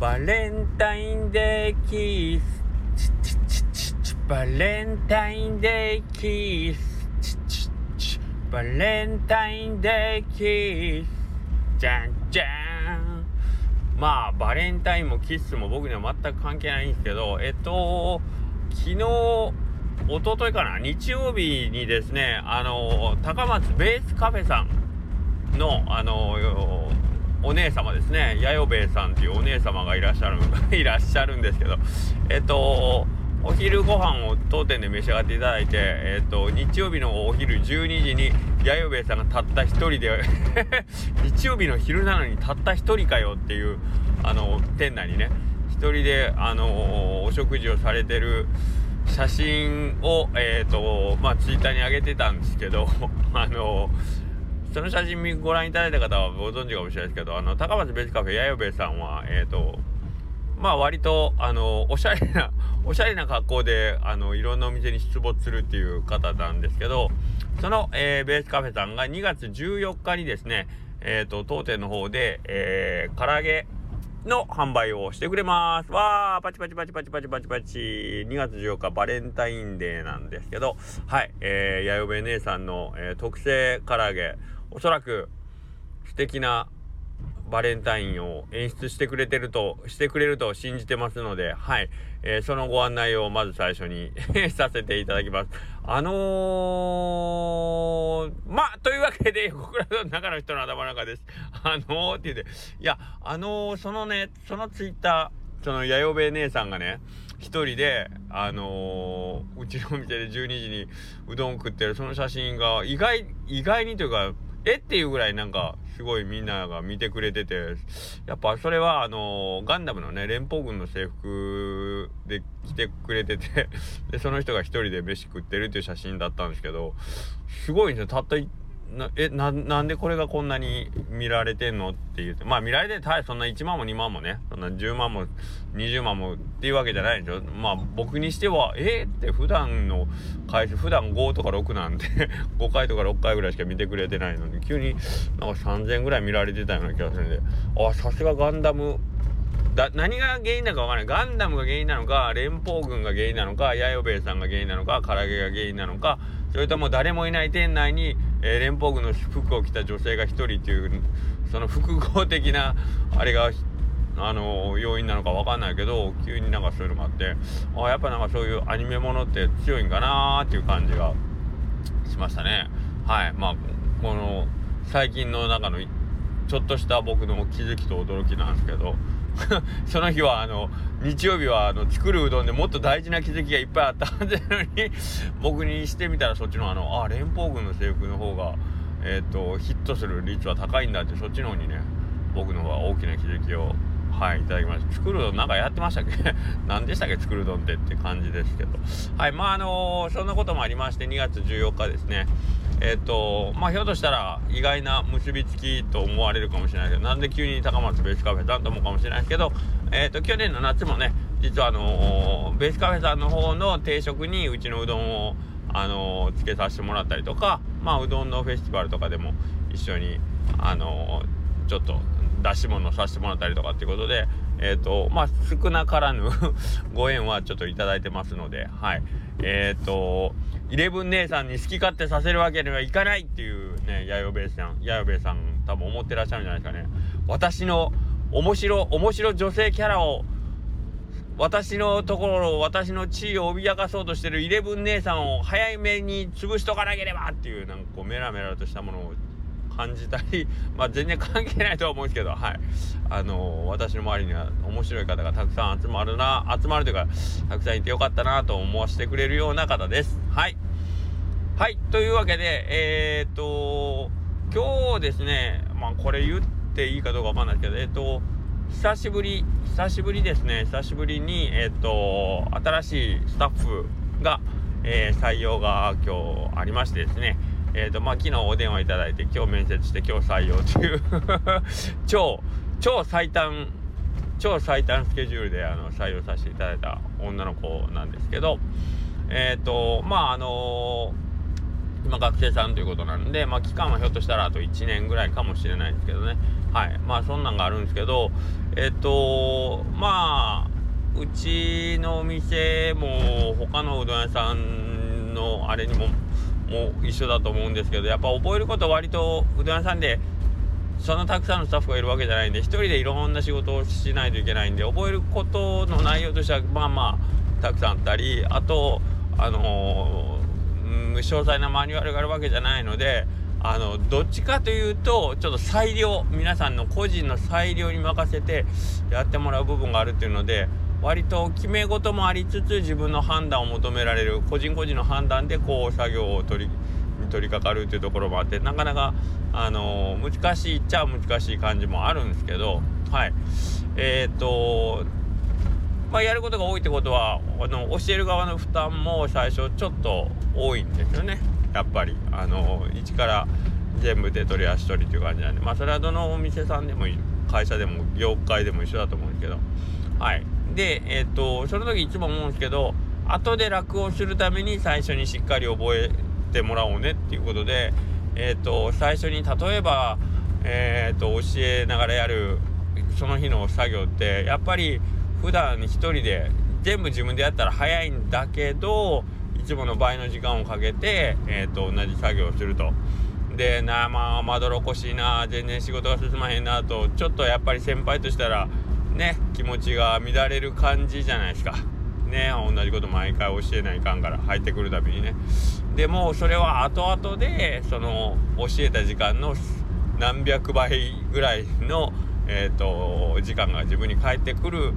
バレンタインデーキース。チチチチチバレンタインデーキースチチチバレンタインデーキース。じゃんじゃん。まあバレンタインもキッスも僕には全く関係ないんですけどえっと昨日一昨日かな？日曜日にですねあの高松ベースカフェさんのあのお姉様ですね。弥生兵衛さんっていうお姉様がいらっしゃる いらっしゃるんですけど。えっとお昼ご飯を当店で召し上がっていただいて、えっと、日曜日のお昼12時に弥生兵衛さんがたった一人で 日曜日の昼なのにたった一人かよっていうあの店内にね一人であのお食事をされてる写真をえっ、とまあツイッターに上げてたんですけど あのその写真ご覧いただいた方はご存知かもしれないですけど、あの、高松ベースカフェやよべさんは、えっ、ー、と、まあ割と、あの、おしゃれな、おしゃれな格好で、あの、いろんなお店に出没するっていう方なんですけど、その、えー、ベースカフェさんが2月14日にですね、えっ、ー、と、当店の方で、えー、唐揚げの販売をしてくれます。わー、パチパチパチパチパチパチパチ。2月14日バレンタインデーなんですけど、はい、えー、やよべ姉さんの、えー、特製唐揚げ、おそらく素敵なバレンタインを演出してくれてると、してくれると信じてますので、はい。えー、そのご案内をまず最初に させていただきます。あのー、まあ、というわけで、横倉の中の人の頭の中です。あのー、って言って、いや、あのー、そのね、そのツイッター、その、やよべ姉さんがね、一人で、あのー、うちのお店で12時にうどん食ってるその写真が意外、意外にというか、え？っていうぐらいなんかすごいみんなが見てくれててやっぱそれはあのガンダムのね連邦軍の制服で来てくれててでその人が一人で飯食ってるっていう写真だったんですけどすごいんですよ。たったなえななんでこれがこんなに見られてんのって言ってまあ見られてたそんな1万も2万もねそんな10万も20万もっていうわけじゃないんですよまあ僕にしてはえー、って普段の回数普段5とか6なんで5 回とか6回ぐらいしか見てくれてないのに急になんか3000ぐらい見られてたような気がするんで。あさすがガンダム。だ何が原因なのか分からない。ガンダムが原因なのか連邦軍が原因なのかヤヨベイさんが原因なのか唐揚げが原因なのかそれとも誰もいない店内に、えー、連邦軍の服を着た女性が1人っていうその複合的な あれがあの要因なのか分かんないけど急になんかそういうのがあってあやっぱなんかそういうアニメものって強いんかなーっていう感じがしましたね。はい。まあこの最近の中のちょっとした僕の気づきと驚きなんですけど その日はあの日曜日はあの作るうどんでもっと大事な気づきがいっぱいあったはずなのに 僕にしてみたらそっちのあのあ連邦軍の制服の方がえ、ー、とヒットする率は高いんだってそっちの方にね僕の方が大きな気づきをはい、いただきました。作るどんなんかやってましたっけ？何でしたっけ？作るうどんってって感じですけど。はい、まああのー、そんなこともありまして、2月14日ですね。えっ、と、まあひょっとしたら意外な結びつきと思われるかもしれないけど、なんで急に高松ベースカフェさんと思うかもしれないですけど、えっ、と、去年の夏もね、実はあのベースカフェさんの方の定食にうちのうどんをあのつけさせてもらったりとか、まあ、うどんのフェスティバルとかでも一緒に、あのちょっと出し物させてもらったりとかっていうことで、え、ー、と、まあ、少なからぬ ご縁はちょっといただいてますので、はい。えっ、ー、と、イレブン姉さんに好き勝手させるわけにはいかないっていうね、やよべえさん、やよべえさん多分思ってらっしゃるんじゃないですかね。私の面白、面白女性キャラを私のところを私の地位を脅かそうとしてるイレブン姉さんを早めに潰しとかなければっていうなんかこうメラメラとしたものを感じたり、まあ、全然関係ないとは思うんですけど、はい。あのー、私の周りには面白い方がたくさん集まるな、集まるというか、たくさんいてよかったなと思わせてくれるような方です。はい。はい。というわけで、えー、っと、今日ですね、まあ、これ言っていいかどうかわかんないですけど、えー、っと、久しぶり、久しぶりですね、久しぶりに、えー、っと、新しいスタッフが、えー、採用が今日ありましてですね、えーとまあ、昨日お電話いただいて今日面接して今日採用という 超超最短超最短スケジュールであの採用させていただいた女の子なんですけどえっ、とまああの今学生さんということなんで、まあ、期間はひょっとしたらあと1年ぐらいかもしれないんですけどね。はい。まあそんなんがあるんですけどえっとまあうちのお店も他のうどん屋さんのあれにももう一緒だと思うんですけどやっぱ覚えること割とうどん屋さんでそんなたくさんのスタッフがいるわけじゃないんで一人でいろんな仕事をしないといけないんで覚えることの内容としてはまあまあたくさんあったりあとあのー、うん詳細なマニュアルがあるわけじゃないのであのどっちかというとちょっと裁量皆さんの個人の裁量に任せてやってもらう部分があるっていうので割と決め事もありつつ自分の判断を求められる個人個人の判断でこう作業を取り取り掛かるっていうところもあってなかなかあの、難しいっちゃ難しい感じもあるんですけどはい。えっ、とまあ、やることが多いってことはあの教える側の負担も最初ちょっと多いんですよね。やっぱり。あの一から全部手取り足取りっていう感じなんで。まあそれはどのお店さんでも会社でも業界でも一緒だと思うんですけど。はい。でえっ、とその時いつも思うんですけど後で楽をするために最初にしっかり覚えてもらおうねっていうことでえっ、と最初に例えばえっ、と教えながらやるその日の作業ってやっぱり普段一人で全部自分でやったら早いんだけどいつもの倍の時間をかけて、えーと、同じ作業をすると。でなまあまどろこしいな全然仕事が進まへんなとちょっとやっぱり先輩としたらね気持ちが乱れる感じじゃないですか。ね同じこと毎回教えないかんから入ってくるたびにね。でもそれは後々でその教えた時間の何百倍ぐらいの、えーと時間が自分に返ってくる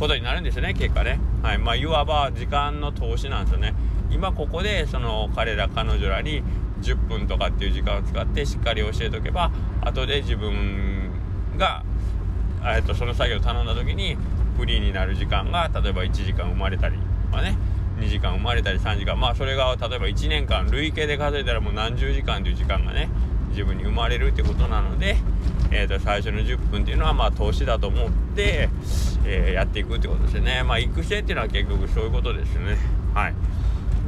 ことになるんですよね結果ね。はい。まあいわば時間の投資なんですよね。今ここでその彼ら彼女らに10分とかっていう時間を使ってしっかり教えとけば後で自分が、えっと、その作業を頼んだ時にフリーになる時間が例えば1時間生まれたりまあね。2時間生まれたり3時間。まあそれが例えば1年間累計で数えたらもう何十時間という時間がね自分に生まれるってことなので、えー、と最初の10分っていうのはまあ投資だと思って、えー、やっていくってことですね。まあ育成っていうのは結局そういうことですね。はい。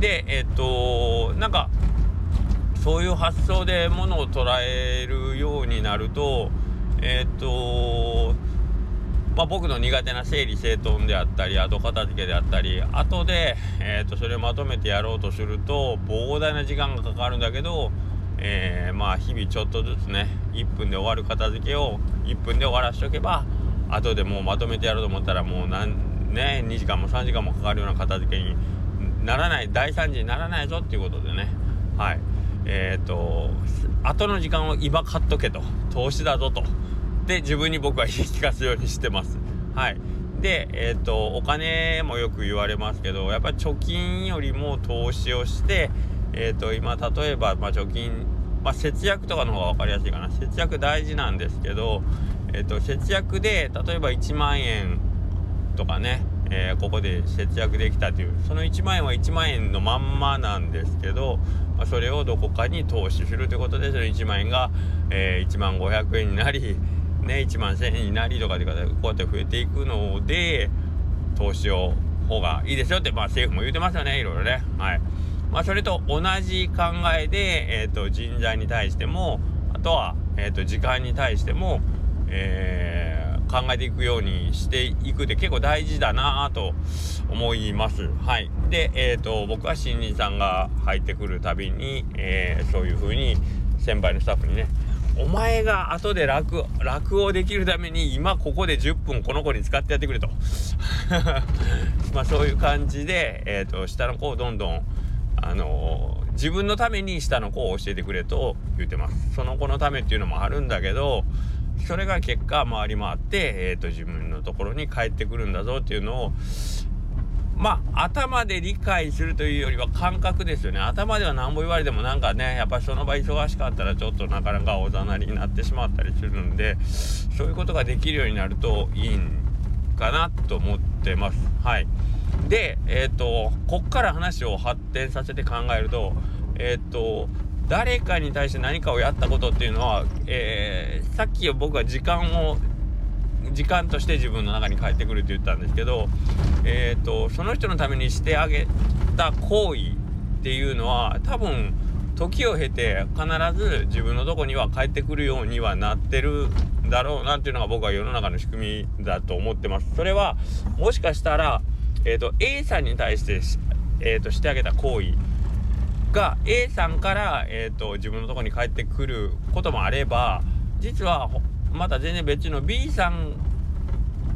で、えっ、ー、となんかそういう発想でものを捉えるようになるとえっ、とまあ、僕の苦手な整理整頓であったり後片付けであったり後で、えーとそれをまとめてやろうとすると膨大な時間がかかるんだけどえー、まあ日々ちょっとずつね1分で終わる片付けを1分で終わらしとけば後でもうまとめてやろうと思ったらもう何ね2時間も3時間もかかるような片付けにならない大惨事にならないぞっていうことでね。はい。えっ、ー、と後の時間を今買っとけと。投資だぞと。で自分に僕は言い聞かすようにしてます。はい。でえっ、ー、とお金もよく言われますけどやっぱり貯金よりも投資をしてえーと、今例えば、まあ、貯金、まあ、節約とかの方が分かりやすいかな節約大事なんですけど、えーと、節約で例えば1万円とかね、えー、ここで節約できたというその1万円は1万円のまんまなんですけど、まあ、それをどこかに投資するということでその1万円が、えー、1万500円になり、ね、1万1000円になりとかでこうやって増えていくので投資を方がいいですよって、まあ、政府も言うてますよねいろいろね。はいまあ、それと同じ考えで、えーと、人材に対してもあとは、えーと、時間に対しても、えー、考えていくようにしていくって結構大事だなと思います。はい、で、えーと、僕は新人さんが入ってくるたびに、えー、そういう風に先輩のスタッフにねお前が後で楽楽をできるために今ここで10分この子に使ってやってくれと まあそういう感じで、えーと下の子をどんどんあの、自分のために下の子を教えてくれと言ってます。その子のためっていうのもあるんだけどそれが結果回り回って、えーと、自分のところに帰ってくるんだぞっていうのをまあ頭で理解するというよりは感覚ですよね。頭では何ぼ言われてもなんかねやっぱその場忙しかったらちょっとなかなかおざなりになってしまったりするんでそういうことができるようになるといいんかなと思ってます。はい。で、えっ、ー、と、こっから話を発展させて考えると、えっ、ー、と、誰かに対して何かをやったことっていうのは、えー、さっき僕は時間を時間として自分の中に返ってくるって言ったんですけど、えーと、その人のためにしてあげた行為っていうのは多分時を経て必ず自分のとこには帰ってくるようにはなってるんだろうなっていうのが僕は世の中の仕組みだと思ってます。それはもしかしたら、えーと、A さんに対して、えーと、してあげた行為が A さんから、えーと、自分のとこに帰ってくることもあれば実はまた全然別の B さん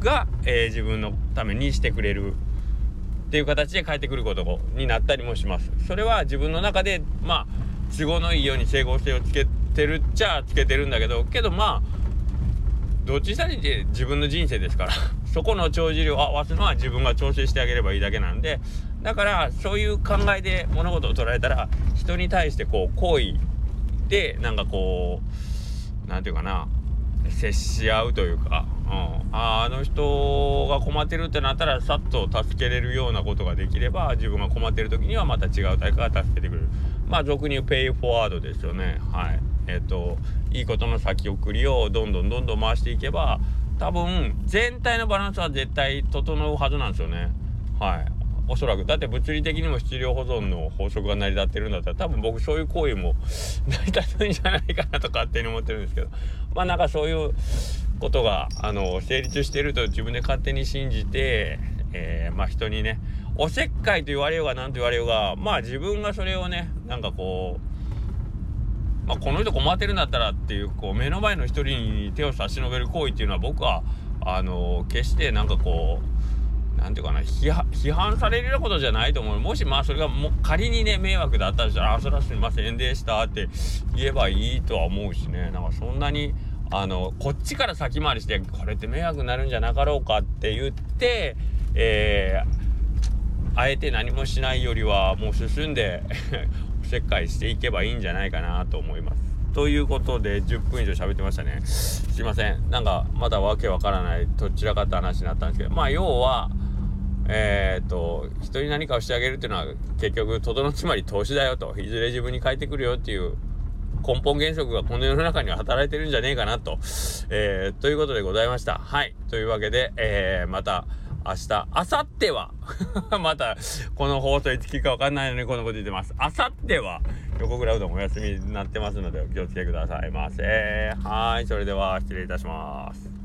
が、えー、自分のためにしてくれるっていう形で帰ってくることになったりもします。それは自分の中でまあ都合のいいように整合性をつけてるっちゃつけてるんだけどけどまあどっちしたにて自分の人生ですからそこの帳尻を合わすのは自分が調整してあげればいいだけなんでだからそういう考えで物事を捉えたら人に対してこう好意でなんかこう何て言うかな接し合うというか、うん、ああの人が困ってるってなったらさっと助けれるようなことができれば自分が困ってる時にはまた違う誰かが助けてくれる。まあ俗に言うペイフォワードですよね。はい。えっ、といいことの先送りをどんどんどんどん回していけば多分全体のバランスは絶対整うはずなんですよね。はい。おそらく。だって物理的にも質量保存の法則が成り立ってるんだったら多分僕そういう行為も 成り立つんじゃないかなと勝手に思ってるんですけど。まあなんかそういうことがあの成立してると自分で勝手に信じて、えー、まあ人にねおせっかいと言われようが何と言われようがまあ自分がそれをねなんかこう、まあ、この人困ってるんだったらっていうこう目の前の一人に手を差し伸べる行為っていうのは僕はあの決してなんかこう何て言うかな批判されるようなことじゃないと思う。もしまあそれがも仮にね迷惑だったらしたら「あそれはすみませんでした」って言えばいいとは思うしね。なんかそんなにあのこっちから先回りしてこれって迷惑になるんじゃなかろうかって言ってえー、あえて何もしないよりはもう進んでおせっかいしていけばいいんじゃないかなと思います。ということで10分以上喋ってましたね。すいません。なんかまだわけわからないどちらかって話になったんですけどまあ要はえー、っと人に何かをしてあげるっていうのは結局とどのつまり投資だよといずれ自分に返ってくるよっていう根本原則がこの世の中には働いてるんじゃねえかなと、えー、ということでございました。はい。というわけで、えー、また明日、明後日は またこの放送いつ聞くかわかんないのにこのこと言ってます。明後日は横倉うどんお休みになってますのでお気をつけくださいませ。はい。それでは失礼いたします。